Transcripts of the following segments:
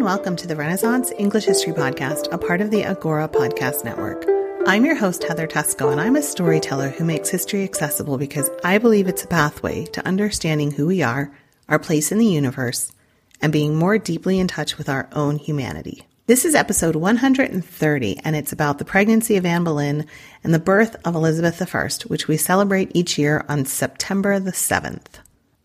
and welcome to the Renaissance English History Podcast, a part of the Agora Podcast Network. I'm your host, Heather Teysko, and I'm a storyteller who makes history accessible because I believe it's a pathway to understanding who we are, our place in the universe, and being more deeply in touch with our own humanity. This is episode 130, and it's about the pregnancy of Anne Boleyn and the birth of Elizabeth I, which we celebrate each year on September the 7th.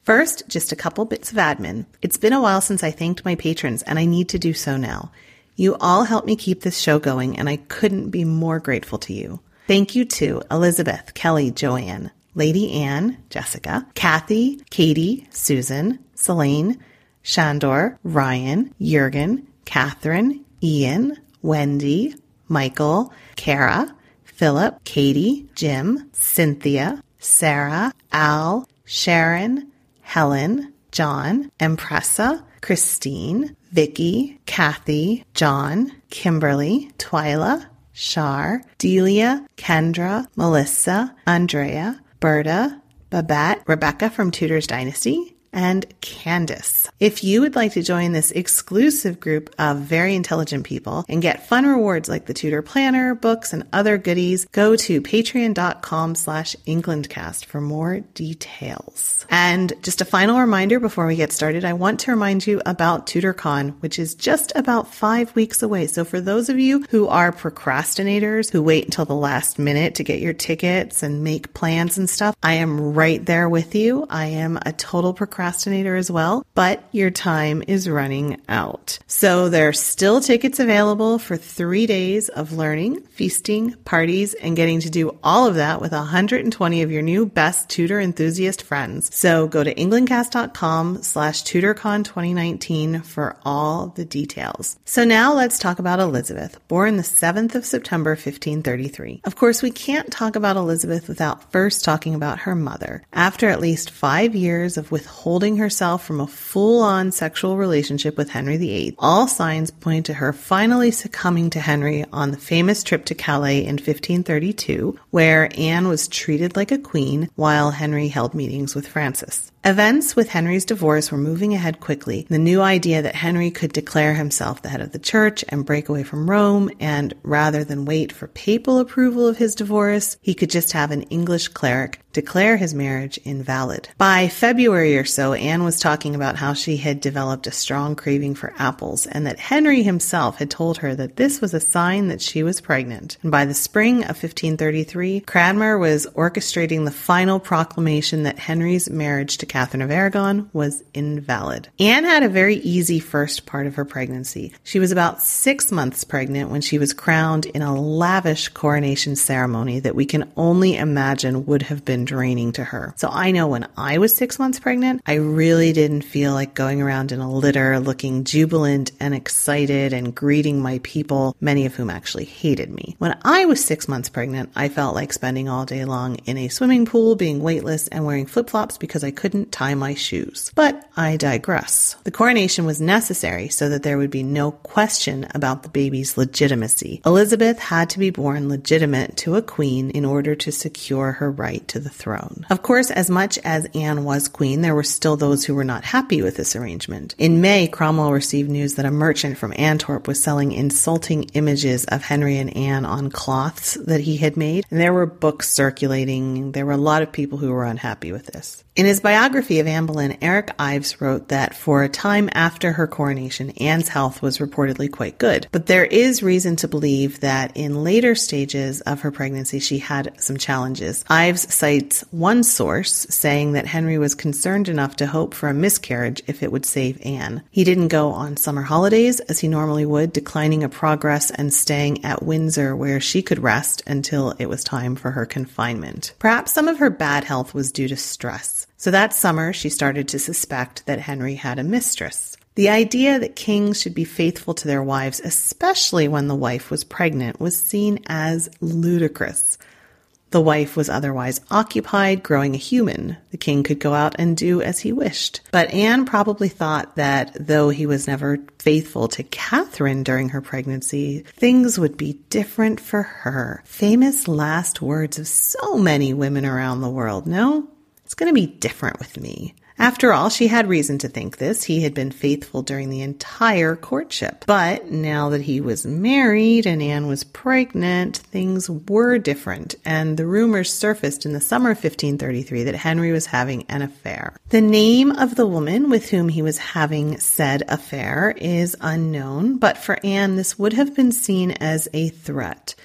First, just a couple bits of admin. It's been a while since I thanked my patrons, and I need to do so now. You all helped me keep this show going, and I couldn't be more grateful to you. Thank you to Elizabeth, Kelly, Joanne, Lady Anne, Jessica, Kathy, Katie, Susan, Selene, Shandor, Ryan, Jurgen, Catherine, Ian, Wendy, Michael, Kara, Philip, Katie, Jim, Cynthia, Sarah, Al, Sharon, Helen, John, Empressa, Christine, Vicky, Kathy, John, Kimberly, Twyla, Shar, Delia, Kendra, Melissa, Andrea, Berta, Babette, Rebecca from Tudor's Dynasty, and Candace. If you would like to join this exclusive group of very intelligent people and get fun rewards like the Tudor Planner, books, and other goodies, go to patreon.com slash englandcast for more details. And just a final reminder before we get started, I want to remind you about TudorCon, which is just about five weeks away. So for those of you who are procrastinators, who wait until the last minute to get your tickets and make plans and stuff, I am right there with you. I am a total procrastinator procrastinator as well, but your time is running out. So there are still tickets available for three days of learning, feasting, parties, and getting to do all of that with 120 of your new best Tudor enthusiast friends. So go to englandcast.com slash TudorCon 2019 for all the details. So now let's talk about Elizabeth, born the 7th of September 1533. Of course, we can't talk about Elizabeth without first talking about her mother. After at least five years of withholding withholding herself from a full on sexual relationship with Henry VIII, all signs point to her finally succumbing to Henry on the famous trip to Calais in 1532, where Anne was treated like a queen while Henry held meetings with Francis. Events with Henry's divorce were moving ahead quickly. The new idea that Henry could declare himself the head of the church and break away from Rome, and rather than wait for papal approval of his divorce, he could just have an English cleric declare his marriage invalid. By February or so, Anne was talking about how she had developed a strong craving for apples and that Henry himself had told her that this was a sign that she was pregnant. And by the spring of 1533, Cranmer was orchestrating the final proclamation that Henry's marriage to Catherine of Aragon was invalid. Anne had a very easy first part of her pregnancy. She was about six months pregnant when she was crowned in a lavish coronation ceremony that we can only imagine would have been draining to her. So I know when I was six months pregnant, I really didn't feel like going around in a litter looking jubilant and excited and greeting my people, many of whom actually hated me. When I was six months pregnant, I felt like spending all day long in a swimming pool, being weightless, and wearing flip flops because I couldn't tie my shoes. But I digress. The coronation was necessary so that there would be no question about the baby's legitimacy. Elizabeth had to be born legitimate to a queen in order to secure her right to the throne. Of course, as much as Anne was queen, there were still those who were not happy with this arrangement. In May, Cromwell received news that a merchant from Antwerp was selling insulting images of Henry and Anne on cloths that he had made, and there were books circulating. There were a lot of people who were unhappy with this. In his biography of Anne Boleyn, Eric Ives wrote that for a time after her coronation, Anne's health was reportedly quite good. But there is reason to believe that in later stages of her pregnancy, she had some challenges. Ives cites one source saying that Henry was concerned enough to hope for a miscarriage if it would save Anne. He didn't go on summer holidays as he normally would, declining a progress and staying at Windsor where she could rest until it was time for her confinement. Perhaps some of her bad health was due to stress. So that summer, she started to suspect that Henry had a mistress. The idea that kings should be faithful to their wives, especially when the wife was pregnant, was seen as ludicrous. The wife was otherwise occupied growing a human. The king could go out and do as he wished. But Anne probably thought that though he was never faithful to Catherine during her pregnancy, things would be different for her. Famous last words of so many women around the world, no? It's going to be different with me. After all, she had reason to think this. He had been faithful during the entire courtship. But now that he was married and Anne was pregnant, things were different, and the rumors surfaced in the summer of 1533 that Henry was having an affair. The name of the woman with whom he was having said affair is unknown, but for Anne, this would have been seen as a threat.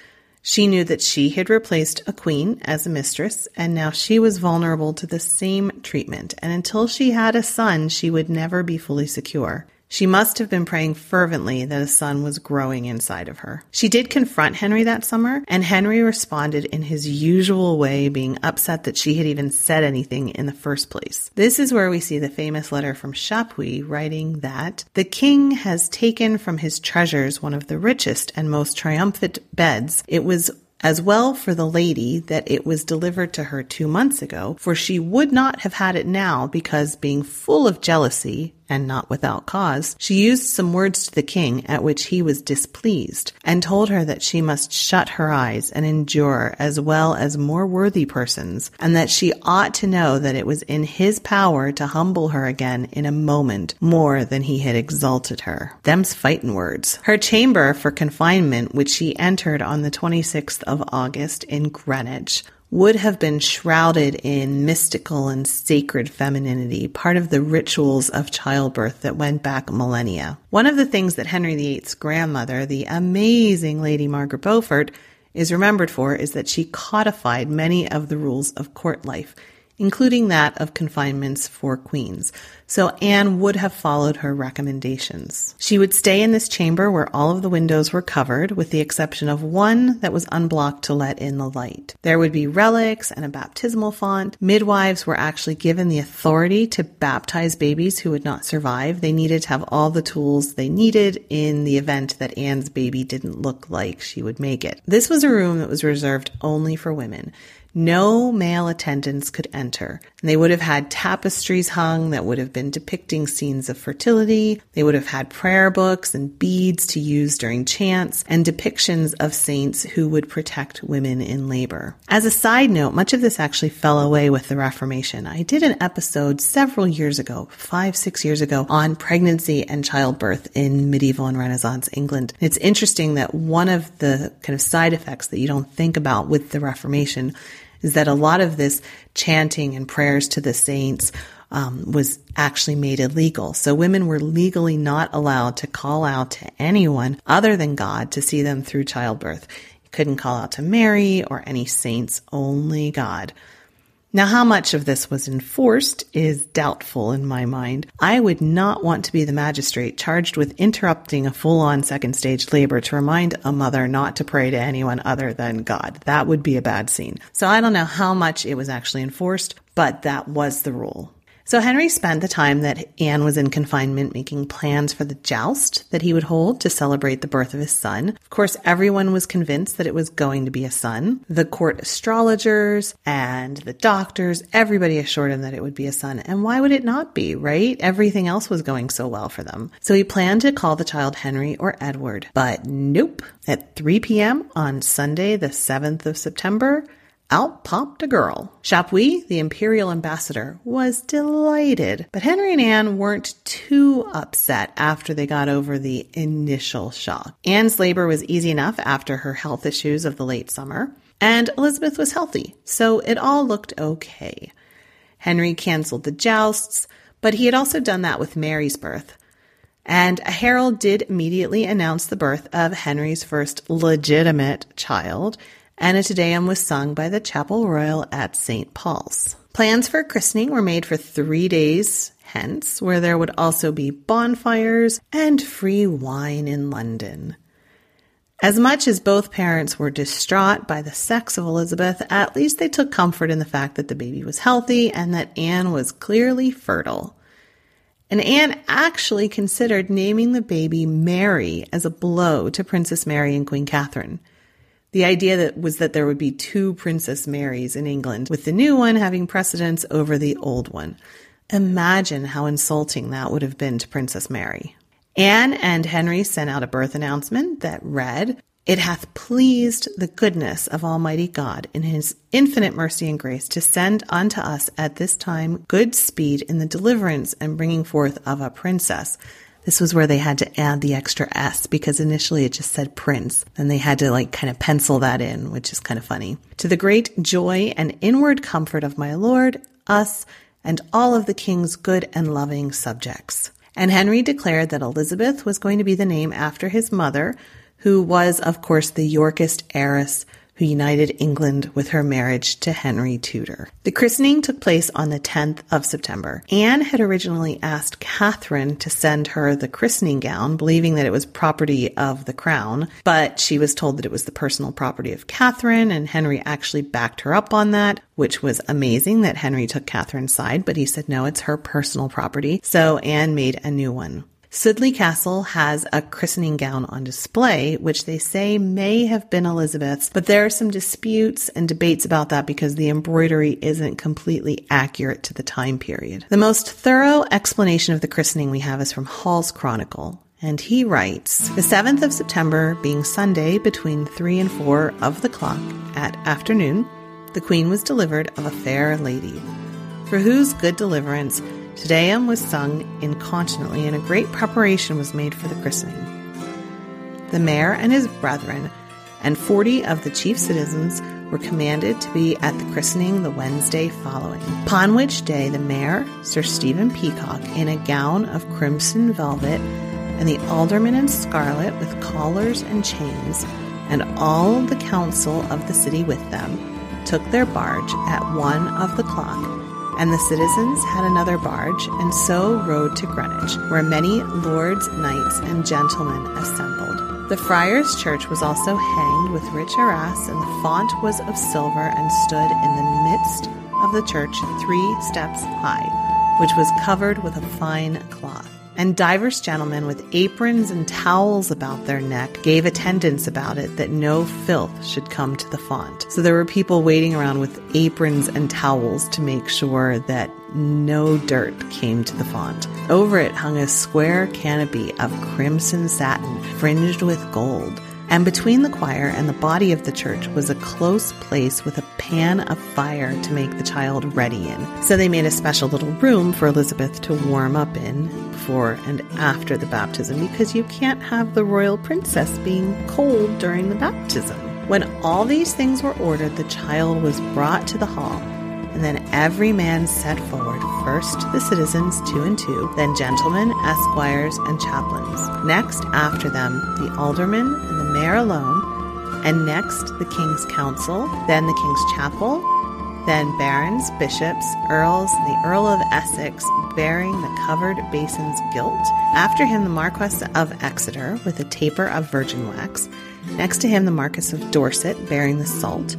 She knew that she had replaced a queen as a mistress, and now she was vulnerable to the same treatment, and until she had a son, she would never be fully secure. She must have been praying fervently that a son was growing inside of her. She did confront Henry that summer, and Henry responded in his usual way, being upset that she had even said anything in the first place. This is where we see the famous letter from Chapuis writing that the king has taken from his treasures one of the richest and most triumphant beds. It was as well for the lady that it was delivered to her two months ago, for she would not have had it now because being full of jealousy and not without cause, she used some words to the king at which he was displeased, and told her that she must shut her eyes and endure as well as more worthy persons, and that she ought to know that it was in his power to humble her again in a moment more than he had exalted her. Them's fightin' words. Her chamber for confinement, which she entered on the 26th of August in Greenwich, would have been shrouded in mystical and sacred femininity, part of the rituals of childbirth that went back millennia. One of the things that Henry VIII's grandmother, the amazing Lady Margaret Beaufort, is remembered for is that she codified many of the rules of court life, including that of confinements for queens so Anne would have followed her recommendations. She would stay in this chamber where all of the windows were covered, with the exception of one that was unblocked to let in the light. There would be relics and a baptismal font. Midwives were actually given the authority to baptize babies who would not survive. They needed to have all the tools they needed in the event that Anne's baby didn't look like she would make it. This was a room that was reserved only for women. No male attendants could enter. They would have had tapestries hung that would have been depicting scenes of fertility. They would have had prayer books and beads to use during chants and depictions of saints who would protect women in labor. As a side note, much of this actually fell away with the Reformation. I did an episode several years ago, five, six years ago, on pregnancy and childbirth in medieval and Renaissance England. It's interesting that one of the kind of side effects that you don't think about with the Reformation is that a lot of this chanting and prayers to the saints um, was actually made illegal. So women were legally not allowed to call out to anyone other than God to see them through childbirth. You couldn't call out to Mary or any saints, only God. Now, how much of this was enforced is doubtful in my mind. I would not want to be the magistrate charged with interrupting a full on second stage labor to remind a mother not to pray to anyone other than God. That would be a bad scene. So I don't know how much it was actually enforced, but that was the rule. So Henry spent the time that Anne was in confinement making plans for the joust that he would hold to celebrate the birth of his son. Of course, everyone was convinced that it was going to be a son. The court astrologers and the doctors, everybody assured him that it would be a son. And why would it not be, right? Everything else was going so well for them. So he planned to call the child Henry or Edward. But nope. At 3 p.m. on Sunday, the 7th of September, out popped a girl. Chapuis, the imperial ambassador, was delighted, but Henry and Anne weren't too upset after they got over the initial shock. Anne's labor was easy enough after her health issues of the late summer, and Elizabeth was healthy, so it all looked okay. Henry canceled the jousts, but he had also done that with Mary's birth. And a herald did immediately announce the birth of Henry's first legitimate child, and a Te Deum was sung by the Chapel Royal at St. Paul's. Plans for christening were made for three days hence, where there would also be bonfires and free wine in London. As much as both parents were distraught by the sex of Elizabeth, at least they took comfort in the fact that the baby was healthy and that Anne was clearly fertile. And Anne actually considered naming the baby Mary as a blow to Princess Mary and Queen Catherine. The idea that was that there would be two Princess Marys in England, with the new one having precedence over the old one. Imagine how insulting that would have been to Princess Mary. Anne and Henry sent out a birth announcement that read, It hath pleased the goodness of Almighty God in his infinite mercy and grace to send unto us at this time good speed in the deliverance and bringing forth of a princess. This was where they had to add the extra S because initially it just said prince. and they had to like kind of pencil that in, which is kind of funny. To the great joy and inward comfort of my Lord, us, and all of the king's good and loving subjects. And Henry declared that Elizabeth was going to be the name after his mother, who was, of course, the Yorkist heiress who united England with her marriage to Henry Tudor. The christening took place on the 10th of September. Anne had originally asked Catherine to send her the christening gown, believing that it was property of the crown, but she was told that it was the personal property of Catherine, and Henry actually backed her up on that, which was amazing that Henry took Catherine's side, but he said no, it's her personal property. So Anne made a new one. Sudeley Castle has a christening gown on display, which they say may have been Elizabeth's, but there are some disputes and debates about that because the embroidery isn't completely accurate to the time period. The most thorough explanation of the christening we have is from Hall's Chronicle. And he writes, The 7th of September, being Sunday between 3 and 4 of the clock at afternoon, the Queen was delivered of a fair lady, for whose good deliverance Te was sung incontinently, and a great preparation was made for the christening. The mayor and his brethren, and forty of the chief citizens, were commanded to be at the christening the Wednesday following, upon which day the mayor, Sir Stephen Peacock, in a gown of crimson velvet, and the aldermen in scarlet with collars and chains, and all the council of the city with them, took their barge at one of the clock and the citizens had another barge, and so rode to Greenwich, where many lords, knights, and gentlemen assembled. The friars' church was also hanged with rich arras, and the font was of silver and stood in the midst of the church three steps high, which was covered with a fine cloth and divers gentlemen with aprons and towels about their neck gave attendance about it that no filth should come to the font. So there were people waiting around with aprons and towels to make sure that no dirt came to the font. Over it hung a square canopy of crimson satin fringed with gold and between the choir and the body of the church was a close place with a pan of fire to make the child ready in. So they made a special little room for Elizabeth to warm up in before and after the baptism because you can't have the royal princess being cold during the baptism. When all these things were ordered, the child was brought to the hall, and then every man set forward first the citizens two and two, then gentlemen, esquires, and chaplains. Next, after them, the aldermen and mayor alone, and next the king's council, then the king's chapel, then barons, bishops, earls, the Earl of Essex bearing the covered basin's gilt. After him, the Marquess of Exeter with a taper of virgin wax. Next to him, the Marquess of Dorset bearing the salt.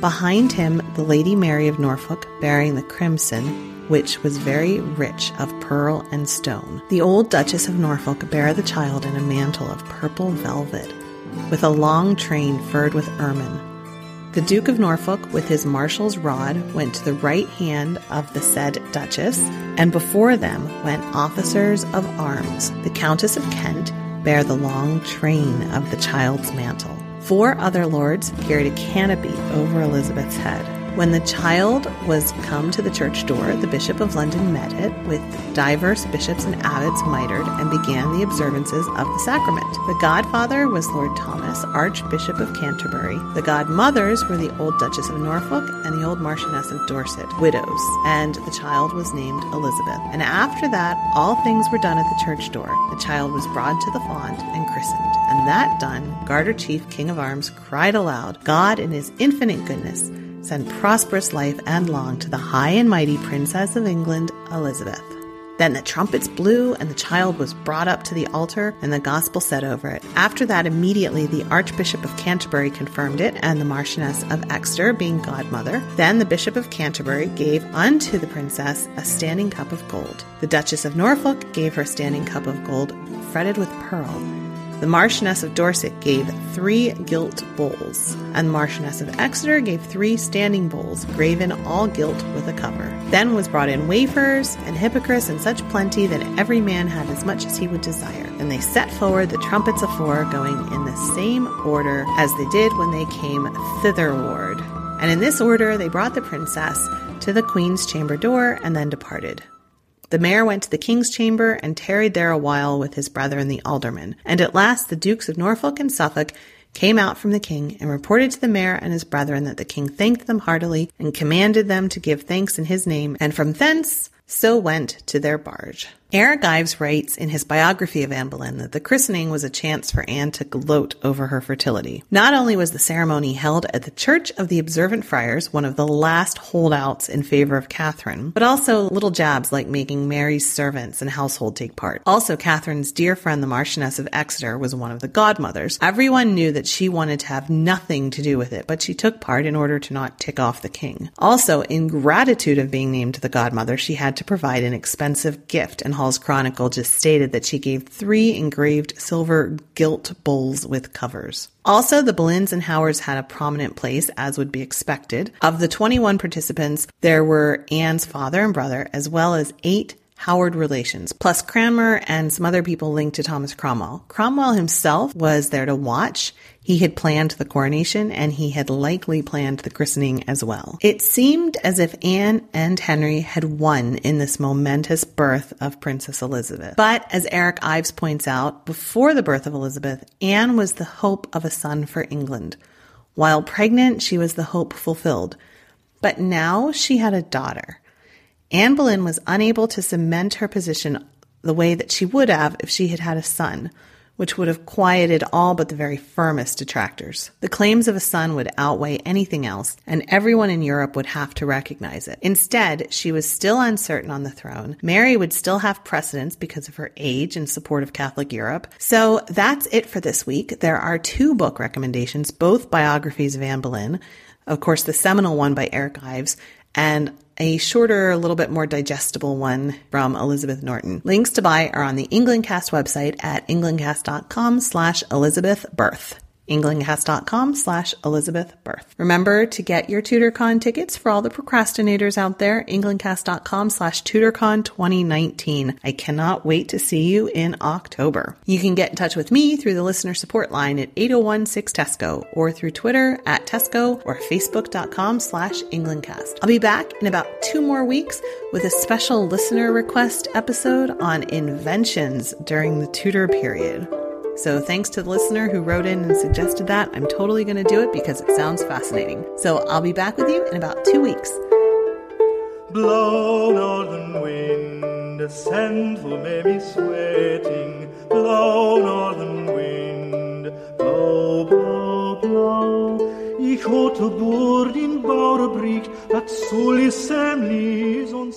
Behind him, the Lady Mary of Norfolk bearing the crimson, which was very rich of pearl and stone. The old Duchess of Norfolk bare the child in a mantle of purple velvet, with a long train furred with ermine. The Duke of Norfolk, with his marshal's rod, went to the right hand of the said Duchess, and before them went officers of arms. The Countess of Kent bare the long train of the child's mantle. Four other lords carried a canopy over Elizabeth's head. When the child was come to the church door, the Bishop of London met it with divers bishops and abbots mitred and began the observances of the sacrament. The godfather was Lord Thomas, Archbishop of Canterbury. The godmothers were the old Duchess of Norfolk and the old Marchioness of Dorset, widows, and the child was named Elizabeth. And after that, all things were done at the church door. The child was brought to the font and christened. And that done, Garter Chief, King of Arms, cried aloud, God in his infinite goodness, send prosperous life and long to the high and mighty Princess of England, Elizabeth. Then the trumpets blew, and the child was brought up to the altar, and the gospel said over it. After that, immediately the Archbishop of Canterbury confirmed it, and the Marchioness of Exeter being godmother. Then the Bishop of Canterbury gave unto the princess a standing cup of gold. The Duchess of Norfolk gave her standing cup of gold fretted with pearl. The Marchioness of Dorset gave three gilt bowls, and the Marchioness of Exeter gave three standing bowls, graven all gilt with a cover. Then was brought in wafers and hippocras in such plenty that every man had as much as he would desire. And they set forward the trumpets afore, going in the same order as they did when they came thitherward. And in this order they brought the princess to the queen's chamber door, and then departed. The mayor went to the king's chamber and tarried there a while with his brethren the aldermen. And at last the dukes of Norfolk and Suffolk came out from the king and reported to the mayor and his brethren that the king thanked them heartily and commanded them to give thanks in his name. And from thence so went to their barge. Eric Ives writes in his biography of Anne Boleyn that the christening was a chance for Anne to gloat over her fertility. Not only was the ceremony held at the Church of the Observant Friars, one of the last holdouts in favor of Catherine, but also little jabs like making Mary's servants and household take part. Also, Catherine's dear friend, the Marchioness of Exeter, was one of the godmothers. Everyone knew that she wanted to have nothing to do with it, but she took part in order to not tick off the king. Also, in gratitude of being named the godmother, she had to provide an expensive gift and Hall's Chronicle just stated that she gave three engraved silver gilt bowls with covers. Also, the Boleyns and Howards had a prominent place, as would be expected. Of the 21 participants, there were Anne's father and brother, as well as eight Howard relations, plus Cranmer and some other people linked to Thomas Cromwell. Cromwell himself was there to watch. He had planned the coronation and he had likely planned the christening as well. It seemed as if Anne and Henry had won in this momentous birth of Princess Elizabeth. But as Eric Ives points out, before the birth of Elizabeth, Anne was the hope of a son for England. While pregnant, she was the hope fulfilled. But now she had a daughter. Anne Boleyn was unable to cement her position the way that she would have if she had had a son, which would have quieted all but the very firmest detractors. The claims of a son would outweigh anything else, and everyone in Europe would have to recognize it. Instead, she was still uncertain on the throne. Mary would still have precedence because of her age and support of Catholic Europe. So that's it for this week. There are two book recommendations, both biographies of Anne Boleyn. Of course, the seminal one by Eric Ives, and a shorter, a little bit more digestible one from Elizabeth Norton. Links to buy are on the Englandcast website at englandcast.com slash Elizabeth Birth englandcast.com slash Elizabeth Birth. Remember to get your TudorCon tickets for all the procrastinators out there, englandcast.com slash TudorCon 2019. I cannot wait to see you in October. You can get in touch with me through the listener support line at 801-6TEYSKO or through Twitter at Teysko or facebook.com slash englandcast. I'll be back in about two more weeks with a special listener request episode on inventions during the Tudor period. So thanks to the listener who wrote in and suggested that. I'm totally going to do it because it sounds fascinating. So I'll be back with you in about two weeks. Blow, northern wind, send for me sweating. Blow, northern wind, blow, blow, blow. Ich hatte Bord in Bauerbricht, dat soll i semlis und